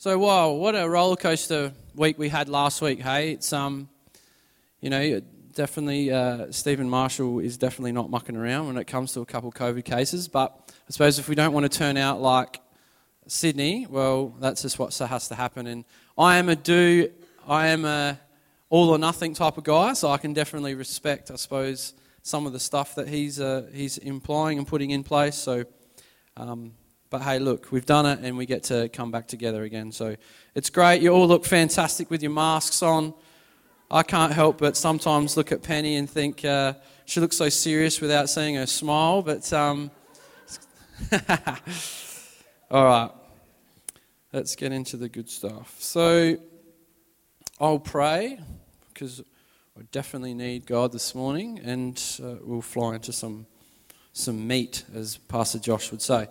So, wow, what a roller coaster week we had last week, hey? It's, um, you know, definitely, uh, Steven Marshall is definitely not mucking around when it comes to a couple COVID cases. But I suppose if we don't want to turn out like Sydney, well, that's just what has to happen. And I am a do, I am a all or nothing type of guy, so I can definitely respect, I suppose, some of the stuff that he's, uh, he's implying and putting in place. So, um, but hey, look, we've done it and we get to come back together again. So it's great. You all look fantastic with your masks on. I can't help but sometimes look at Penny and think uh, she looks so serious without seeing her smile. But um, all right, let's get into the good stuff. So I'll pray because I definitely need God this morning, and uh, we'll fly into some some meat, as Pastor Josh would say.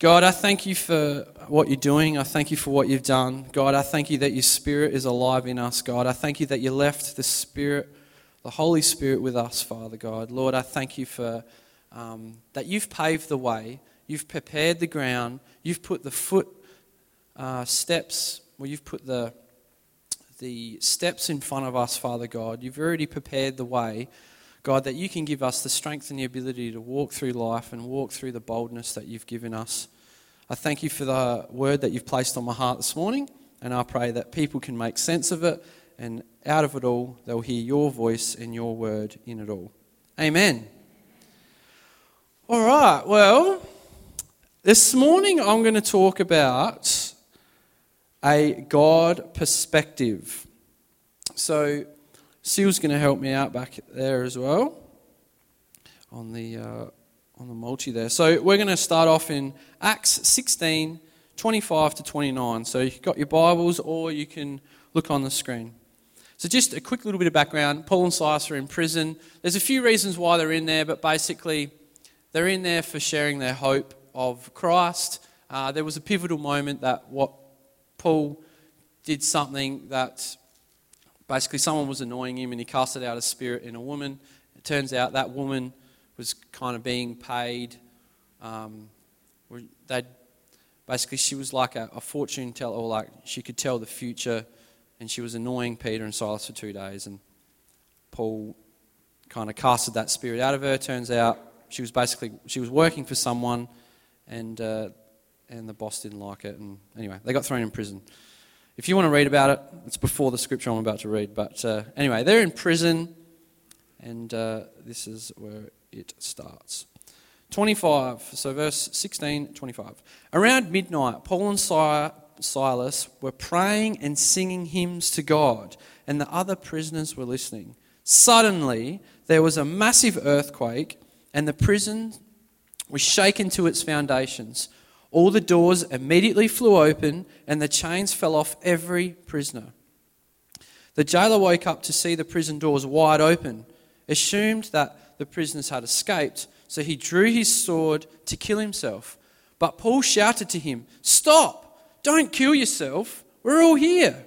God, I thank you for what you're doing. I thank you for what you've done. God, I thank you that your Spirit is alive in us, God. I thank you that you left the Spirit, the Holy Spirit with us, Father God. Lord, I thank you for um, that you've paved the way, you've prepared the ground, you've put the foot uh, steps, well, you've put the, the steps in front of us, Father God. You've already prepared the way. God, that you can give us the strength and the ability to walk through life and walk through the boldness that you've given us. I thank you for the word that you've placed on my heart this morning, and I pray that people can make sense of it, and out of it all, they'll hear your voice and your word in it all. Amen. All right, well, this morning I'm going to talk about a God perspective. So, Seal's going to help me out back there as well on the, uh, on the multi there. So we're going to start off in Acts 16, 25 to 29. So you've got your Bibles or you can look on the screen. So just a quick little bit of background. Paul and Silas are in prison. There's a few reasons why they're in there, but basically they're in there for sharing their hope of Christ. Uh, there was a pivotal moment that what Paul did something that basically someone was annoying him and he casted out a spirit in a woman. It turns out that woman was kind of being paid. Um, they basically she was like a, a fortune teller, or like she could tell the future, and she was annoying Peter and Silas for two days. And Paul kind of casted that spirit out of her. Turns out she was basically she was working for someone, and uh, and the boss didn't like it. And anyway, they got thrown in prison. If you want to read about it, it's before the scripture I'm about to read. But uh, anyway, they're in prison, and uh, this is where it starts. 25, so verse 16, 25. Around midnight, Paul and Silas were praying and singing hymns to God, and the other prisoners were listening. Suddenly, there was a massive earthquake, and the prison was shaken to its foundations. All the doors immediately flew open, and the chains fell off every prisoner. The jailer woke up to see the prison doors wide open, assumed that the prisoners had escaped, so he drew his sword to kill himself. But Paul shouted to him, Stop! Don't kill yourself! We're all here!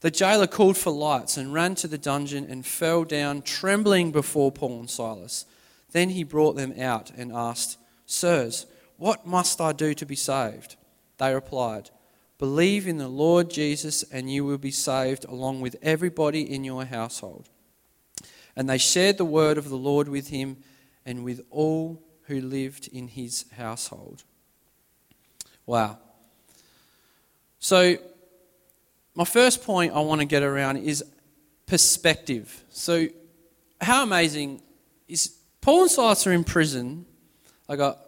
The jailer called for lights and ran to the dungeon and fell down, trembling before Paul and Silas. Then he brought them out and asked, Sirs, what must I do to be saved? They replied, Believe in the Lord Jesus, and you will be saved along with everybody in your household. And they shared the word of the Lord with him and with all who lived in his household. Wow. So, my first point I want to get around is perspective. So, how amazing is Paul and Silas are in prison. I got uh,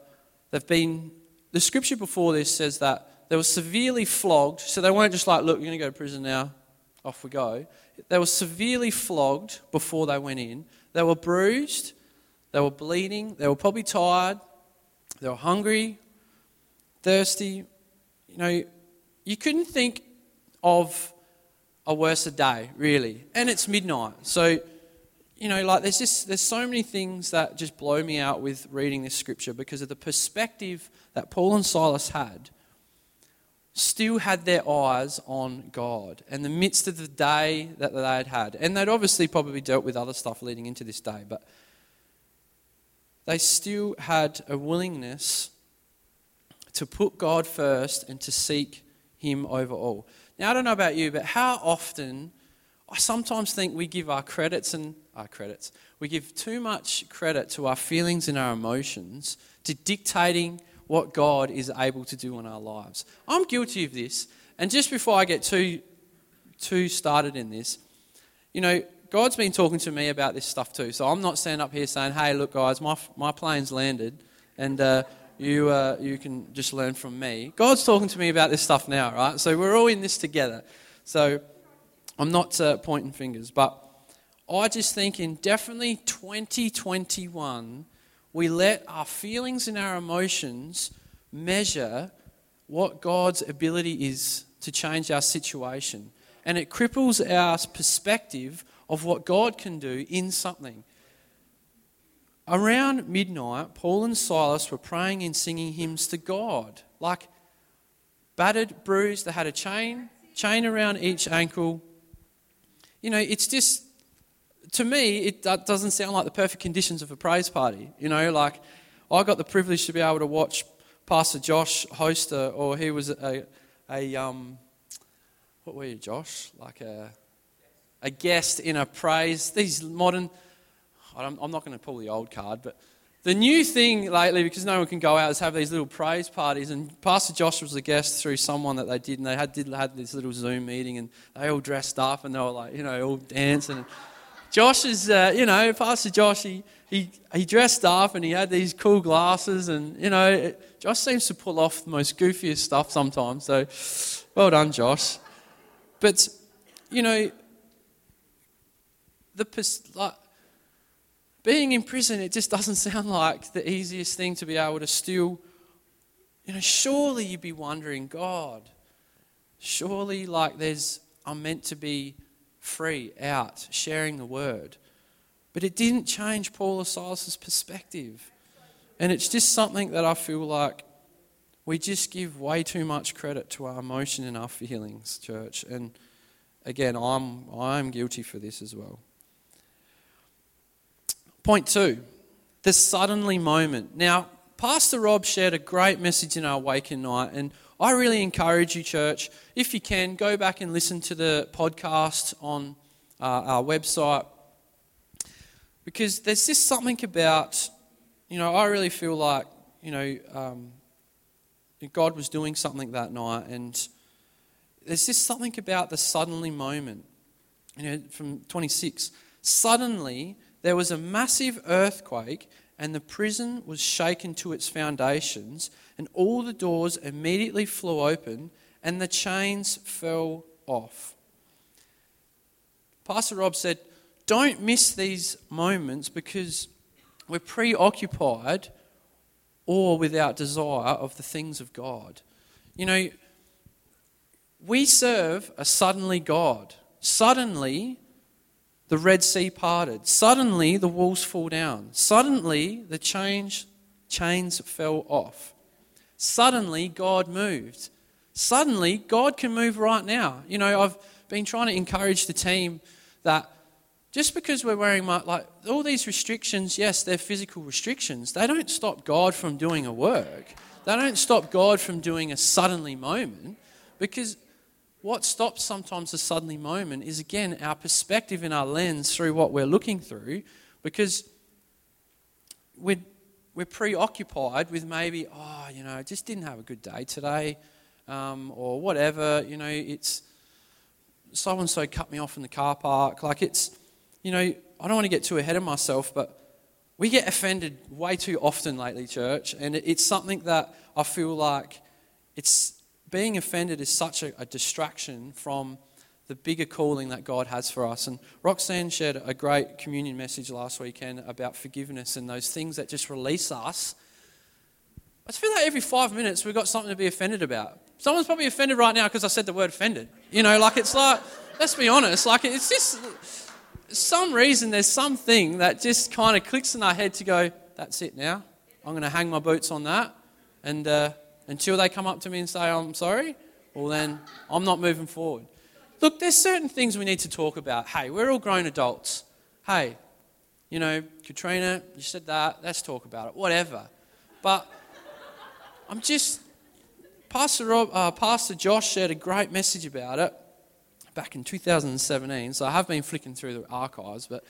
They've been, the scripture before this says that they were severely flogged. So they weren't just like, look, you're going to go to prison now, off we go. They were severely flogged before they went in. They were bruised, they were bleeding, they were probably tired, they were hungry, thirsty. You know, you couldn't think of a worse day, really. And it's midnight. So you know, like there's just there's so many things that just blow me out with reading this scripture because of the perspective that Paul and Silas had. Still had their eyes on God in the midst of the day that they had had. And they'd obviously probably dealt with other stuff leading into this day, but they still had a willingness to put God first and to seek him over all. Now, I don't know about you, but how often I sometimes think we give our credits and our credits, we give too much credit to our feelings and our emotions to dictating what God is able to do in our lives. I'm guilty of this. And just before I get too, too started in this, you know, God's been talking to me about this stuff too. So I'm not standing up here saying, hey, look, guys, my, my plane's landed and uh, you, uh, you can just learn from me. God's talking to me about this stuff now, right? So we're all in this together. So I'm not uh, pointing fingers, but I just think in definitely 2021, we let our feelings and our emotions measure what God's ability is to change our situation. And it cripples our perspective of what God can do in something. Around midnight, Paul and Silas were praying and singing hymns to God. Like battered, bruised, they had a chain, chain around each ankle. You know, it's just, to me, it doesn't sound like the perfect conditions of a praise party. You know, like I got the privilege to be able to watch Pastor Josh host, or he was a, a um, what were you, Josh? Like a, a guest in a praise. These modern, I'm not going to pull the old card, but the new thing lately, because no one can go out, is have these little praise parties. And Pastor Josh was a guest through someone that they did, and they had, did, had this little Zoom meeting, and they all dressed up, and they were like, you know, all dancing. Josh is, uh, you know, Pastor Josh, he, he, he dressed up and he had these cool glasses, and, you know, it, Josh seems to pull off the most goofiest stuff sometimes. So, well done, Josh. But, you know, the like, being in prison, it just doesn't sound like the easiest thing to be able to still, you know, surely you'd be wondering, God, surely like there's, I'm meant to be free, out, sharing the word. But it didn't change Paul or Silas's perspective. And it's just something that I feel like we just give way too much credit to our emotion and our feelings, church. And again, I'm, I'm guilty for this as well. Point two, the suddenly moment. Now, Pastor Rob shared a great message in our Awaken night, and I really encourage you, church, if you can, go back and listen to the podcast on uh, our website. Because there's just something about, you know, I really feel like, you know, um, God was doing something that night, and there's just something about the suddenly moment. You know, from 26. Suddenly, there was a massive earthquake, and the prison was shaken to its foundations, and all the doors immediately flew open, and the chains fell off. Pastor Rob said, Don't miss these moments because we're preoccupied or without desire of the things of God. You know, we serve a suddenly God. Suddenly, the Red Sea parted. Suddenly, the walls fall down. Suddenly, the change, chains fell off. Suddenly, God moved. Suddenly, God can move right now. You know, I've been trying to encourage the team that just because we're wearing like all these restrictions, yes, they're physical restrictions. They don't stop God from doing a work. They don't stop God from doing a suddenly moment because what stops sometimes a suddenly moment is again our perspective and our lens through what we're looking through because we're, we're preoccupied with maybe, oh, you know, just didn't have a good day today um, or whatever, you know, it's so and so cut me off in the car park. Like it's, you know, I don't want to get too ahead of myself, but we get offended way too often lately, church, and it's something that I feel like it's being offended is such a, a distraction from the bigger calling that God has for us. And Roxanne shared a great communion message last weekend about forgiveness and those things that just release us. I feel like every five minutes we've got something to be offended about. Someone's probably offended right now because I said the word offended. You know, like it's like, let's be honest, like it's just some reason there's something that just kind of clicks in our head to go, that's it now. I'm going to hang my boots on that. And uh, until they come up to me and say, I'm sorry, well, then I'm not moving forward. Look, there's certain things we need to talk about. Hey, we're all grown adults. Hey, you know, Katrina, you said that. Let's talk about it. Whatever. But I'm just, Pastor, Rob, uh, Pastor Josh shared a great message about it back in 2017. So I have been flicking through the archives, but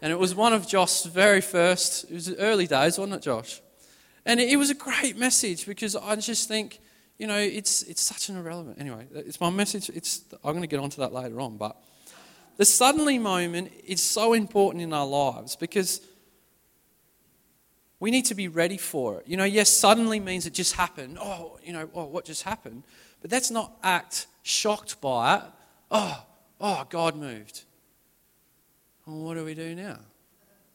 and it was one of Josh's very first. It was early days, wasn't it, Josh? And it, was a great message because I just think, you know, it's it's such an irrelevant. Anyway, it's my message. It's I'm going to get onto that later on, but the suddenly moment is so important in our lives because we need to be ready for it. You know, yes, suddenly means it just happened. Oh, you know, oh, what just happened? But that's not act shocked by it. Oh, oh, God moved. Well, what do we do now?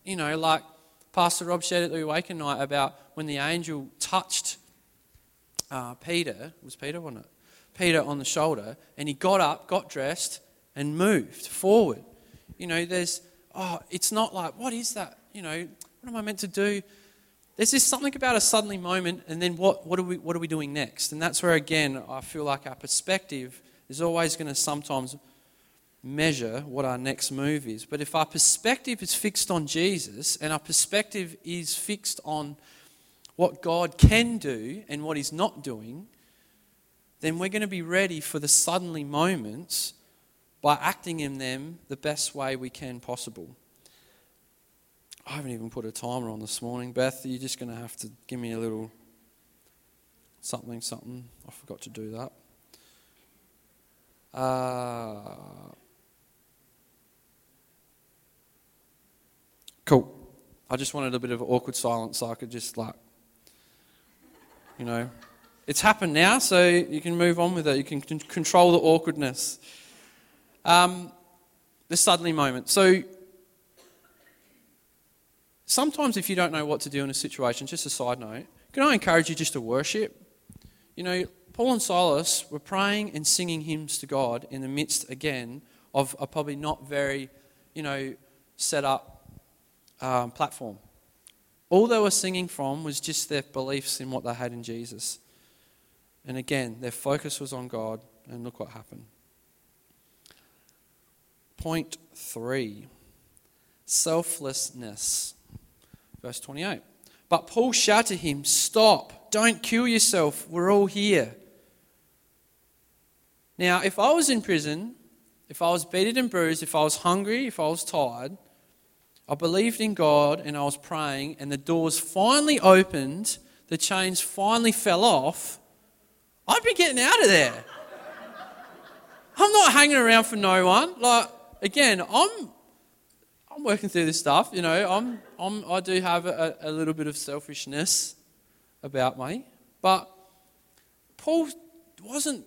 You know, like Pastor Rob shared at the Awaken night about when the angel touched uh, Peter, was Peter, wasn't it? Peter on the shoulder, and he got up, got dressed, and moved forward. You know, there's, oh, it's not like, what is that? You know, what am I meant to do? There's just something about a suddenly moment, and then what, what, are we, what are we doing next? And that's where, again, I feel like our perspective is always going to sometimes measure what our next move is. But if our perspective is fixed on Jesus and our perspective is fixed on what God can do and what He's not doing, then we're going to be ready for the suddenly moments by acting in them the best way we can possible. I haven't even put a timer on this morning. Beth, you're just going to have to give me a little something, something. I forgot to do that. Uh, cool. I just wanted a bit of awkward silence so I could just, like, you know, it's happened now, so you can move on with it. You can control the awkwardness. Um, the suddenly moment. So, sometimes if you don't know what to do in a situation, just a side note, can I encourage you just to worship? You know, Paul and Silas were praying and singing hymns to God in the midst, again, of a probably not very, you know, set up um, platform. All they were singing from was just their beliefs in what they had in Jesus. And again, their focus was on God, and look what happened. Point three selflessness. Verse 28. But Paul shouted to him, Stop, don't kill yourself, we're all here. Now, if I was in prison, if I was beaten and bruised, if I was hungry, if I was tired, I believed in God and I was praying, and the doors finally opened, the chains finally fell off, I'd be getting out of there. I'm not hanging around for no one. Like, again, I'm I'm working through this stuff. You know, I'm, I'm, I do have a, a little bit of selfishness about me. But Paul wasn't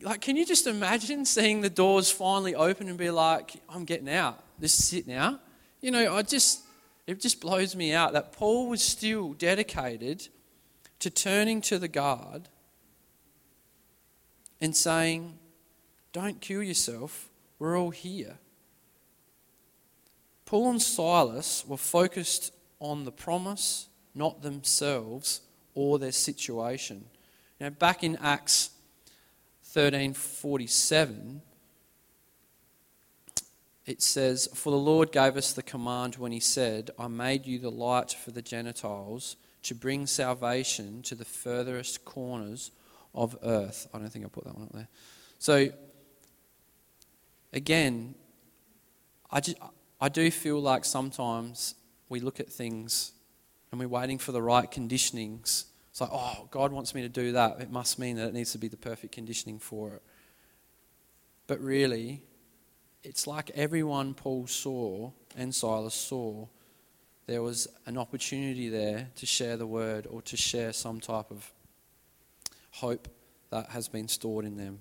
like, can you just imagine seeing the doors finally open and be like, I'm getting out. This is it now. You know, I just, it just blows me out that Paul was still dedicated to turning to the guard and saying, Don't kill yourself. We're all here. Paul and Silas were focused on the promise, not themselves or their situation. Now, back in Acts 13:47, it says, "For the Lord gave us the command when He said, I made you the light for the Gentiles to bring salvation to the furthest corners of earth." I don't think I put that one up there. So, again, I just I do feel like sometimes we look at things and we're waiting for the right conditionings. It's like, oh, God wants me to do that. It must mean that it needs to be the perfect conditioning for it. But really, it's like everyone Paul saw and Silas saw, there was an opportunity there to share the word or to share some type of hope that has been stored in them.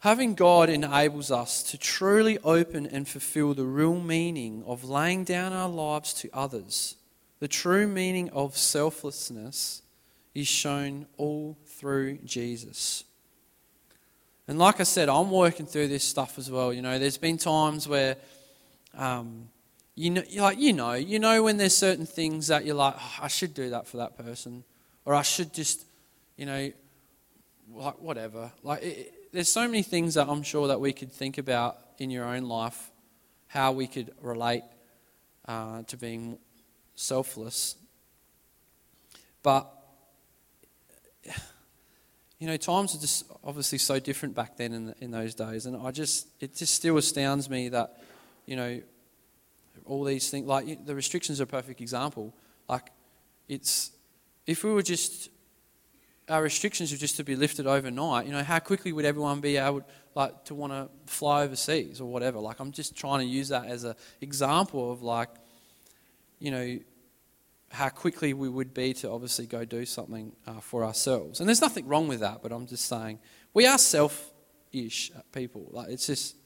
Having God enables us to truly open and fulfill the real meaning of laying down our lives to others. The true meaning of selflessness is shown all through Jesus. And like I said, I'm working through this stuff as well. You know, there's been times where, um, you know, like you know, you know when there's certain things that you're like, oh, I should do that for that person, or I should just, you know, like whatever. Like it, there's so many things that I'm sure that we could think about in your own life, how we could relate uh, to being selfless. But you know, times are just obviously so different back then in, the, in those days. And I just, it just still astounds me that, you know, all these things, like the restrictions are a perfect example. Like, it's, if we were just, our restrictions were just to be lifted overnight, you know, how quickly would everyone be able, like, to want to fly overseas or whatever? Like, I'm just trying to use that as an example of, like, you know, how quickly we would be to obviously go do something uh, for ourselves. And there's nothing wrong with that, but I'm just saying we are selfish people. Like it's just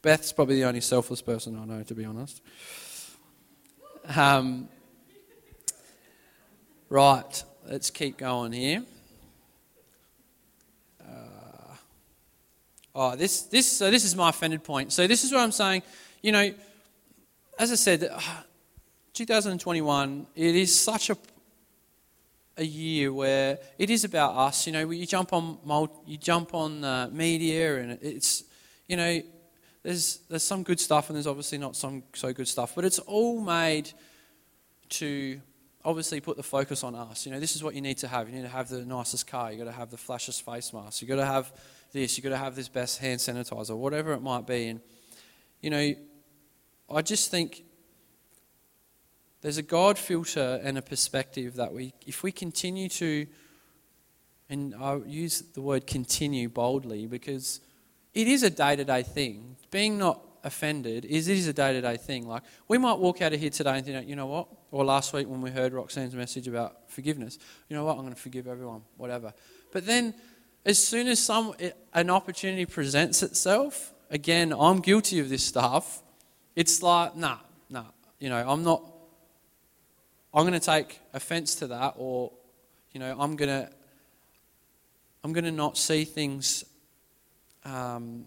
Beth's probably the only selfless person I know, to be honest. Um, right, let's keep going here. Uh, oh, this this so this is my offended point. So this is what I'm saying. You know, as I said. Uh, 2021, it is such a, a year where it is about us. You know, you jump on you jump on uh, media, and it's you know, there's there's some good stuff, and there's obviously not some so good stuff, but it's all made to obviously put the focus on us. You know, this is what you need to have. You need to have the nicest car. You got to have the flashiest face mask. You got to have this. You got to have this best hand sanitizer, whatever it might be. And you know, I just think there's a God filter and a perspective that we, if we continue to, and I use the word continue boldly because it is a day to day thing. Being not offended is is a day to day thing. Like we might walk out of here today and think, you know what? Or last week when we heard Roxanne's message about forgiveness, you know what? I'm going to forgive everyone, whatever. But then, as soon as some an opportunity presents itself, again, I'm guilty of this stuff. It's like, nah, nah. You know, I'm not I'm going to take offense to that, or, you know, I'm going to, I'm going to not see things, um,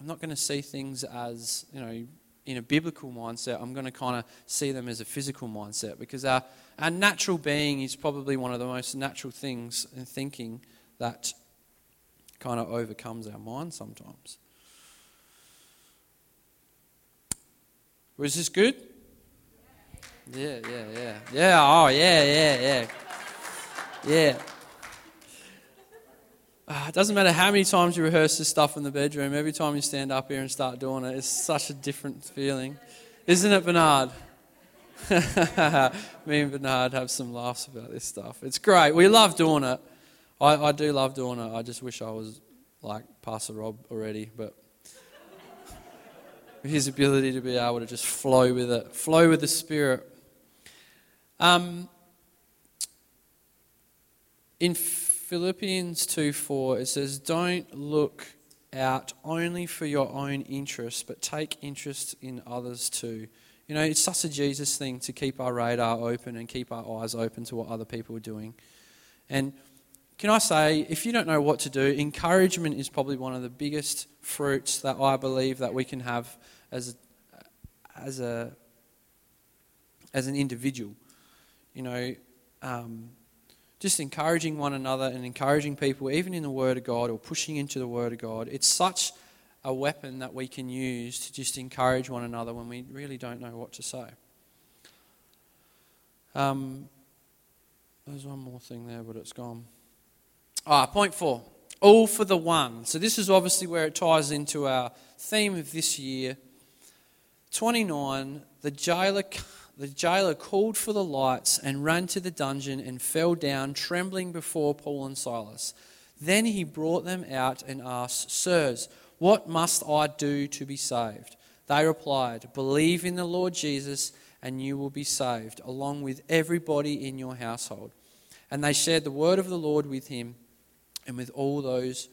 I'm not going to see things as, you know, in a biblical mindset. I'm going to kind of see them as a physical mindset because our, our natural being is probably one of the most natural things in thinking that kind of overcomes our mind sometimes. Was this good? Yeah, yeah, yeah. Yeah, oh, yeah, yeah, yeah. Yeah. Uh, it doesn't matter how many times you rehearse this stuff in the bedroom, every time you stand up here and start doing it, it's such a different feeling. Isn't it, Bernard? Me and Bernard have some laughs about this stuff. It's great. We love doing it. I, I do love doing it. I just wish I was like Pastor Rob already, but his ability to be able to just flow with it, flow with the Spirit. Um, in Philippians 2 4, it says, Don't look out only for your own interests, but take interest in others too. You know, it's such a Jesus thing to keep our radar open and keep our eyes open to what other people are doing. And can I say, if you don't know what to do, encouragement is probably one of the biggest fruits that I believe that we can have as as a as an individual you know, um, just encouraging one another and encouraging people, even in the Word of God or pushing into the Word of God. It's such a weapon that we can use to just encourage one another when we really don't know what to say. Um, there's one more thing there, but it's gone. Ah, point four. All for the one. So this is obviously where it ties into our theme of this year. 29. The jailer the jailer called for the lights and ran to the dungeon and fell down, trembling before Paul and Silas. Then he brought them out and asked, Sirs, what must I do to be saved? They replied, Believe in the Lord Jesus, and you will be saved, along with everybody in your household. And they shared the word of the Lord with him and with all those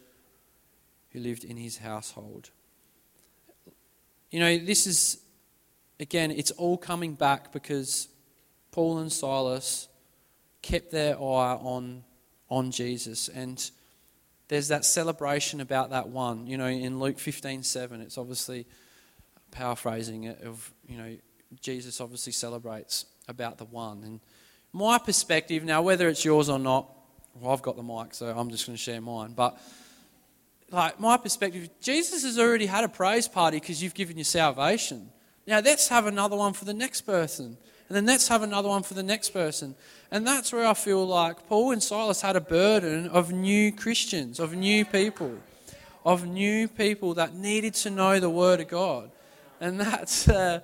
who lived in his household. You know, this is again, it's all coming back because Paul and Silas kept their eye on, on Jesus. And there's that celebration about that one. You know, in Luke 15 7, it's obviously paraphrasing it of, you know, Jesus obviously celebrates about the one. And my perspective, now, whether it's yours or not, well, I've got the mic, so I'm just going to share mine. But, like, my perspective, Jesus has already had a praise party because you've given your salvation. Now let's have another one for the next person. And then let's have another one for the next person. And that's where I feel like Paul and Silas had a burden of new Christians, of new people, of new people that needed to know the Word of God. And that's, uh,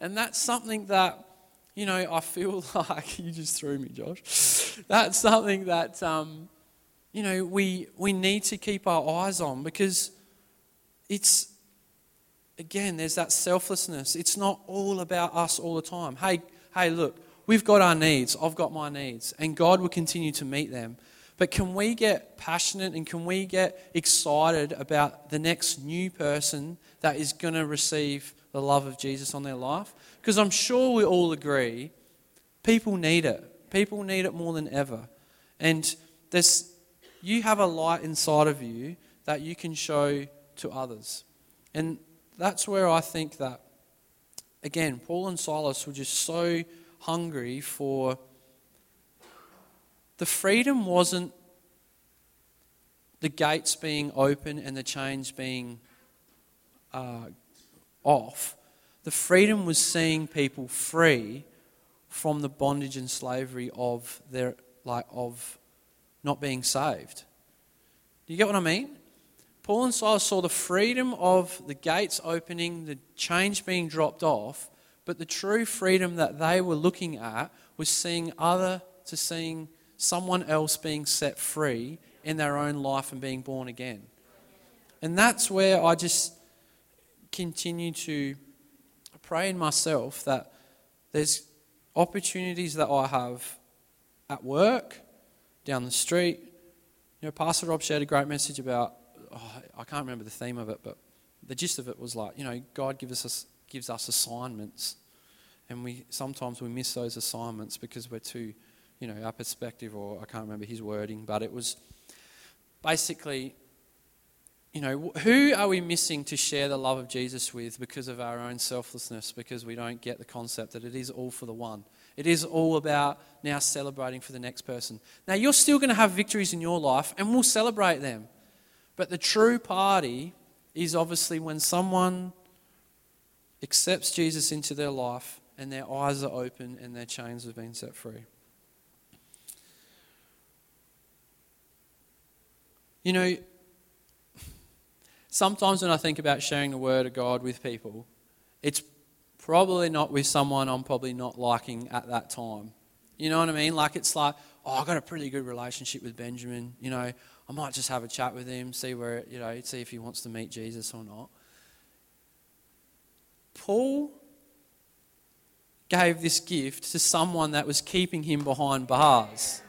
and that's something that, you know, I feel like, you just threw me, Josh. That's something that, um, you know, we, we need to keep our eyes on because it's, again, there's that selflessness. It's not all about us all the time. Hey, hey, look, we've got our needs. I've got my needs. And God will continue to meet them. But can we get passionate and can we get excited about the next new person that is going to receive the love of Jesus on their life? Because I'm sure we all agree people need it. People need it more than ever. And there's, you have a light inside of you that you can show to others. And that's where I think that, again, Paul and Silas were just so hungry for. The freedom wasn't the gates being open and the chains being uh, off. The freedom was seeing people free from the bondage and slavery of their like of not being saved. Do you get what I mean? Paul and Silas saw the freedom of the gates opening, the chains being dropped off, but the true freedom that they were looking at was seeing other to seeing someone else being set free in their own life and being born again. And that's where I just continue to pray in myself that there's opportunities that I have at work, down the street. You know, Pastor Rob shared a great message about oh, I can't remember the theme of it, but the gist of it was like, you know, God gives us, gives us assignments. And we sometimes we miss those assignments because we're too, you know, our perspective, or I can't remember his wording, but it was basically, you know, who are we missing to share the love of Jesus with because of our own selflessness, because we don't get the concept that it is all for the one. It is all about now celebrating for the next person. Now, you're still going to have victories in your life, and we'll celebrate them. But the true party is obviously when someone accepts Jesus into their life and their eyes are open and their chains have been set free. You know, sometimes when I think about sharing the word of God with people, it's probably not with someone I'm probably not liking at that time. You know what I mean? Like it's like, oh, I got a pretty good relationship with Benjamin. You know, I might just have a chat with him, see where, you know, see if he wants to meet Jesus or not. Paul gave this gift to someone that was keeping him behind bars.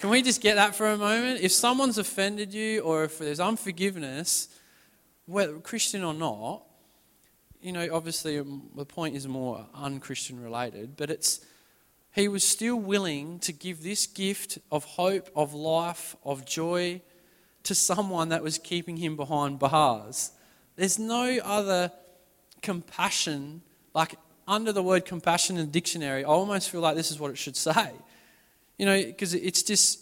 Can we just get that for a moment? If someone's offended you or if there's unforgiveness, whether Christian or not, you know, obviously um, the point is more unchristian related, but it's he was still willing to give this gift of hope, of life, of joy to someone that was keeping him behind bars. There's no other compassion, like under the word compassion in the dictionary, I almost feel like this is what it should say. You know, because it's just,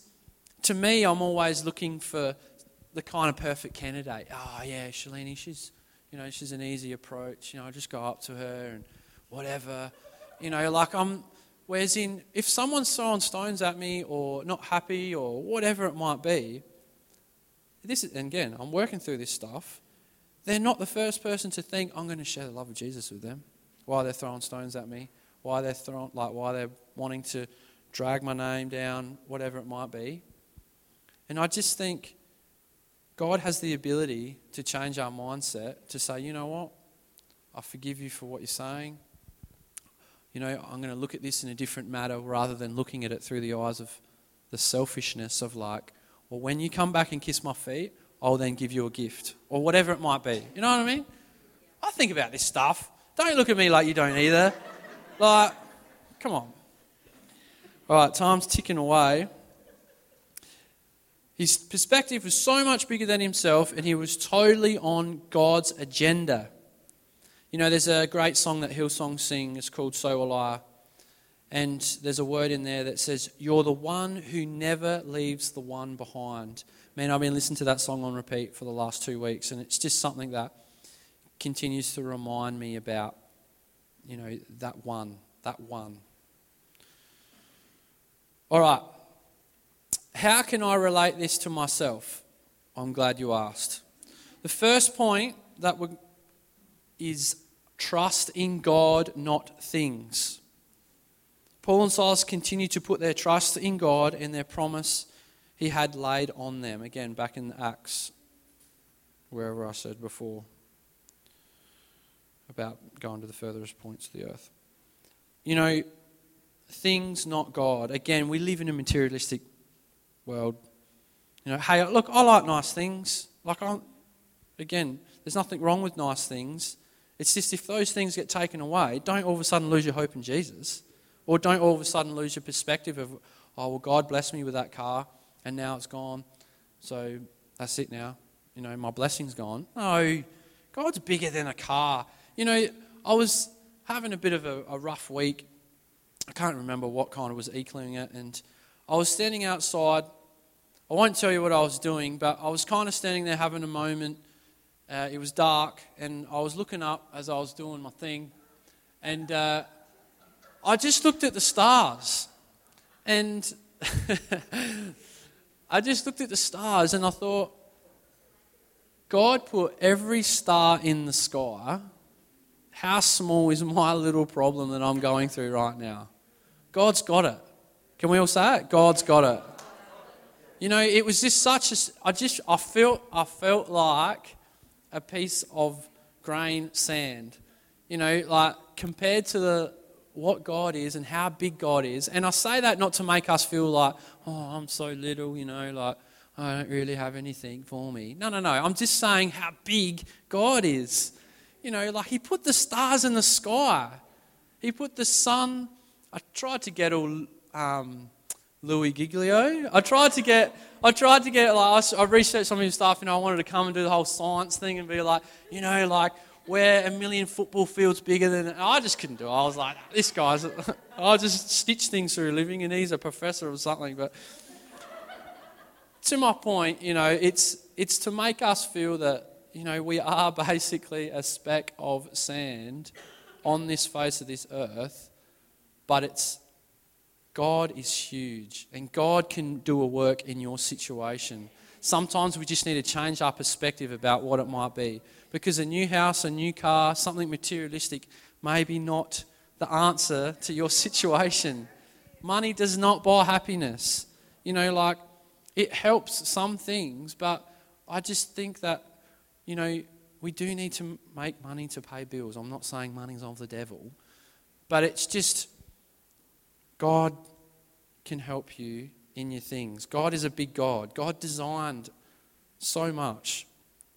to me, I'm always looking for the kind of perfect candidate. Oh, yeah, Shalini, she's, you know, she's an easy approach. You know, I just go up to her and whatever. You know, like I'm, Whereas in, if someone's throwing stones at me or not happy or whatever it might be, this is, again, I'm working through this stuff. They're not the first person to think I'm going to share the love of Jesus with them. Why they're throwing stones at me, why they're throwing, like why they're wanting to drag my name down, whatever it might be. And I just think God has the ability to change our mindset to say, you know what, I forgive you for what you're saying you know, I'm going to look at this in a different matter rather than looking at it through the eyes of the selfishness of like, well, when you come back and kiss my feet, I'll then give you a gift or whatever it might be. You know what I mean? I think about this stuff. Don't look at me like you don't either. Like, come on. All right, time's ticking away. His perspective was so much bigger than himself, and he was totally on God's agenda. You know, there's a great song that Hillsong sing. It's called So Will I. And there's a word in there that says, You're the one who never leaves the one behind. Man, I've been listening to that song on repeat for the last two weeks, and it's just something that continues to remind me about, you know, that one. that one. All right. How can I relate this to myself? I'm glad you asked. The first point that is trust in God, not things. Paul and Silas continue to put their trust in God and their promise he had laid on them. Again, back in Acts, wherever I said before about going to the furthest points of the earth. You know, things, not God. Again, we live in a materialistic world. You know, hey, look, I like nice things. Like, I, again, there's nothing wrong with nice things. It's just if those things get taken away, don't all of a sudden lose your hope in Jesus. Or don't all of a sudden lose your perspective of, oh, well, God blessed me with that car and now it's gone. So that's it now. You know, my blessing's gone. No, God's bigger than a car. You know, I was having a bit of a, a rough week. I can't remember what kind of was equaling it. And I was standing outside. I won't tell you what I was doing, but I was kind of standing there having a moment. Uh, it was dark, and I was looking up as I was doing my thing. And uh, I just looked at the stars. And I just looked at the stars and I thought, God put every star in the sky how small is my little problem that I'm going through right now? God's got it. Can we all say it? God's got it. You know, it was just such a. I just I felt I felt like a piece of grain sand. You know, like compared to the what God is and how big God is. And I say that not to make us feel like, oh, I'm so little, you know, like I don't really have anything for me. No, no, no. I'm just saying how big God is. You know, like he put the stars in the sky. He put the sun. I tried to get all um, Louis Giglio. I tried to get, I tried to get, like, I researched some of his stuff, and I wanted to come and do the whole science thing and be like, you know, like, we're a million football fields bigger than. I just couldn't do it. I was like, this guy's. I just stitch things through living, and he's a professor or something. But to my point, you know, it's it's to make us feel that you know, we are basically a speck of sand on this face of this earth, but it's God is huge and God can do a work in your situation. Sometimes we just need to change our perspective about what it might be because a new house, a new car, something materialistic, maybe not the answer to your situation. Money does not buy happiness. You know, like it helps some things, but I just think that you know, we do need to make money to pay bills. I'm not saying money's of the devil, but it's just God can help you in your things. God is a big God. God designed so much.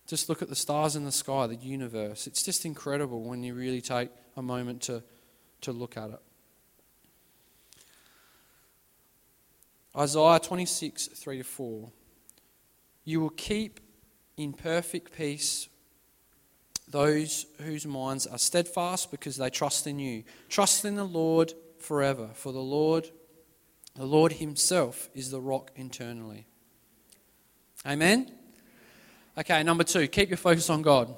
Just look at the stars in the sky, the universe. It's just incredible when you really take a moment to, to look at it. Isaiah 26, 3 to 4. You will keep in perfect peace those whose minds are steadfast because they trust in you. Trust in the Lord forever, for the Lord, the Lord Himself is the rock internally. Amen? Okay, number two, keep your focus on God.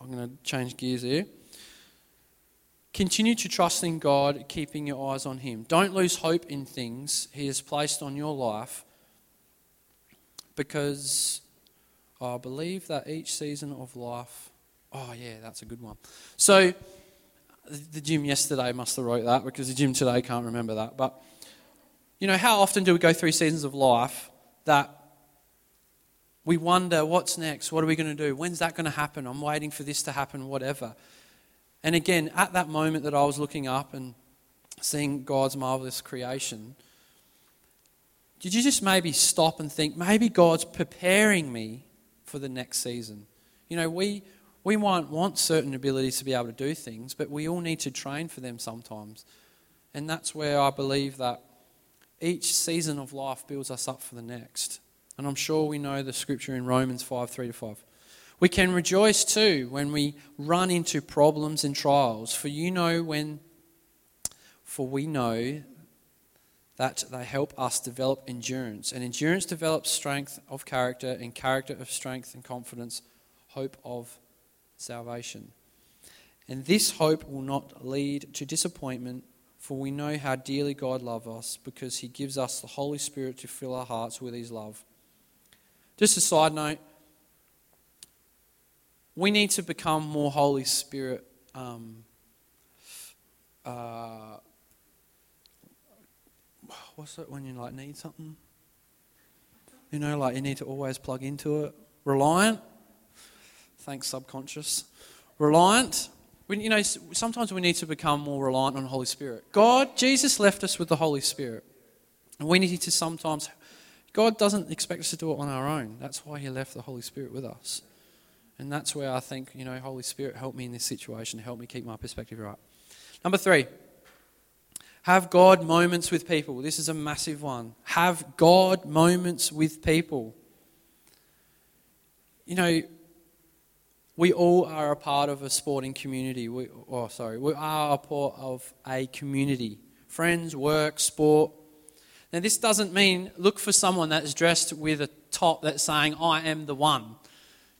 I'm going to change gears here. Continue to trust in God, keeping your eyes on Him. Don't lose hope in things He has placed on your life because I believe that each season of life. Oh, yeah, that's a good one. So, the gym yesterday must have wrote that because the gym today can't remember that. But, you know, how often do we go through seasons of life that we wonder what's next? What are we going to do? When's that going to happen? I'm waiting for this to happen, whatever. And again, at that moment that I was looking up and seeing God's marvelous creation, did you just maybe stop and think, maybe God's preparing me for the next season. You know, we, we might want certain abilities to be able to do things, but we all need to train for them sometimes. And that's where I believe that each season of life builds us up for the next. And I'm sure we know the scripture in Romans 5 3 to 5. We can rejoice too when we run into problems and trials, for you know when, for we know that they help us develop endurance. And endurance develops strength of character, and character of strength and confidence, hope of salvation. And this hope will not lead to disappointment, for we know how dearly God loves us because he gives us the Holy Spirit to fill our hearts with his love. Just a side note we need to become more Holy Spirit. Um, uh, what's it when you like need something? You know, like you need to always plug into it. Reliant. Thanks, subconscious. Reliant. You know, sometimes we need to become more reliant on the Holy Spirit. God, Jesus left us with the Holy Spirit. And we need to sometimes, God doesn't expect us to do it on our own. That's why He left the Holy Spirit with us. And that's where I think, you know, Holy Spirit, help me in this situation, help me keep my perspective right. Number three, have God moments with people. This is a massive one. Have God moments with people. You know, we all are a part of a sporting community. We, oh, sorry, we are a part of a community. Friends, work, sport. Now, this doesn't mean look for someone that's dressed with a top that's saying, I am the one.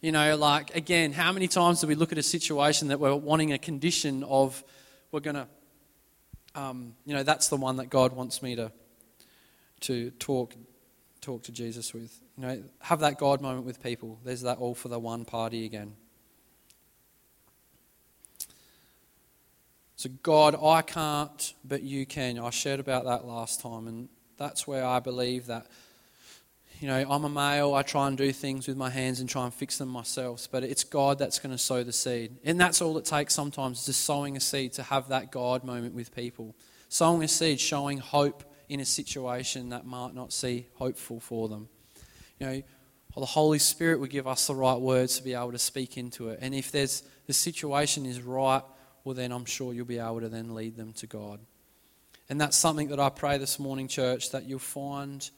You know, like, again, how many times do we look at a situation that we're wanting a condition of, we're going to, um, you know, that's the one that God wants me to, to talk, talk to Jesus with. You know, have that God moment with people. There's that all for the one party again. So, God, I can't, but you can. I shared about that last time, and that's where I believe that you know, I'm a male, I try and do things with my hands and try and fix them myself, but it's God that's going to sow the seed. And that's all it takes sometimes, just sowing a seed to have that God moment with people. Sowing a seed, showing hope in a situation that might not see hopeful for them. You know, the Holy Spirit will give us the right words to be able to speak into it. And if there's the situation is right, well then I'm sure you'll be able to then lead them to God. And that's something that I pray this morning, church, that you'll find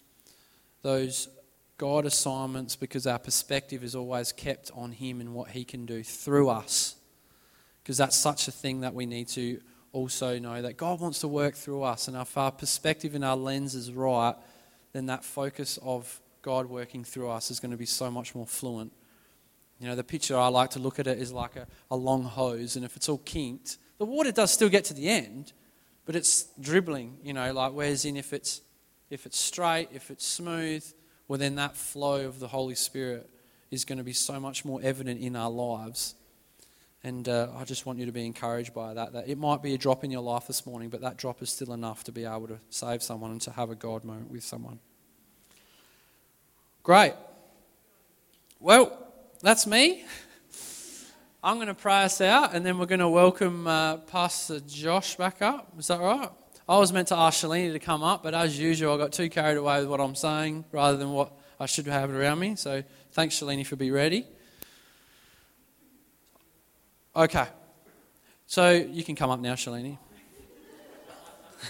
those God assignments because our perspective is always kept on Him and what He can do through us. Because that's such a thing that we need to also know that God wants to work through us. And if our perspective and our lens is right, then that focus of God working through us is going to be so much more fluent. You know, the picture I like to look at it is like a, a long hose, and if it's all kinked, the water does still get to the end, but it's dribbling, you know, like whereas in if it's if it's straight, if it's smooth, well, then that flow of the Holy Spirit is going to be so much more evident in our lives. And uh, I just want you to be encouraged by that. That it might be a drop in your life this morning, but that drop is still enough to be able to save someone and to have a God moment with someone. Great. Well, that's me. I'm going to pray us out, and then we're going to welcome uh, Pastor Josh back up. Is that right? I was meant to ask Shalini to come up, but as usual, I got too carried away with what I'm saying rather than what I should have around me. So thanks, Shalini, for being ready. Okay. So you can come up now, Shalini.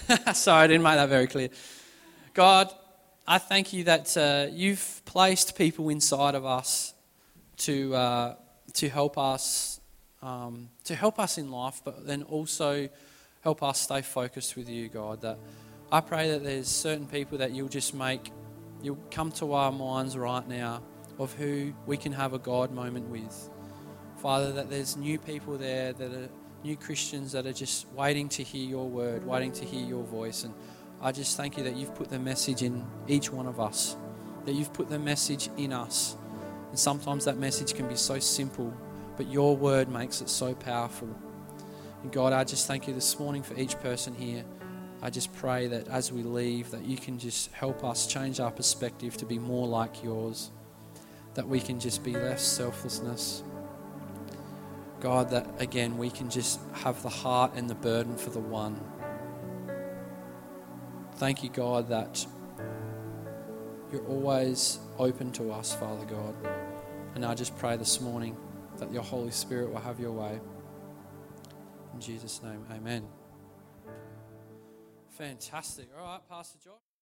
Sorry, I didn't make that very clear. God, I thank you that uh, you've placed people inside of us to, uh, to help us um, to help us in life, but then also help us stay focused with you, God. That I pray that there's certain people that you'll just make, you'll come to our minds right now of who we can have a God moment with. Father, that there's new people there that are new Christians that are just waiting to hear your word, waiting to hear your voice. And I just thank you that you've put the message in each one of us, that you've put the message in us. And sometimes that message can be so simple, but your word makes it so powerful. And God, I just thank you this morning for each person here. I just pray that as we leave, that you can just help us change our perspective to be more like yours, that we can just be less selflessness. God, that again, we can just have the heart and the burden for the one. Thank you, God, that you're always open to us, Father God. And I just pray this morning that your Holy Spirit will have your way. In Jesus' name, amen. Fantastic. All right, Pastor Josh.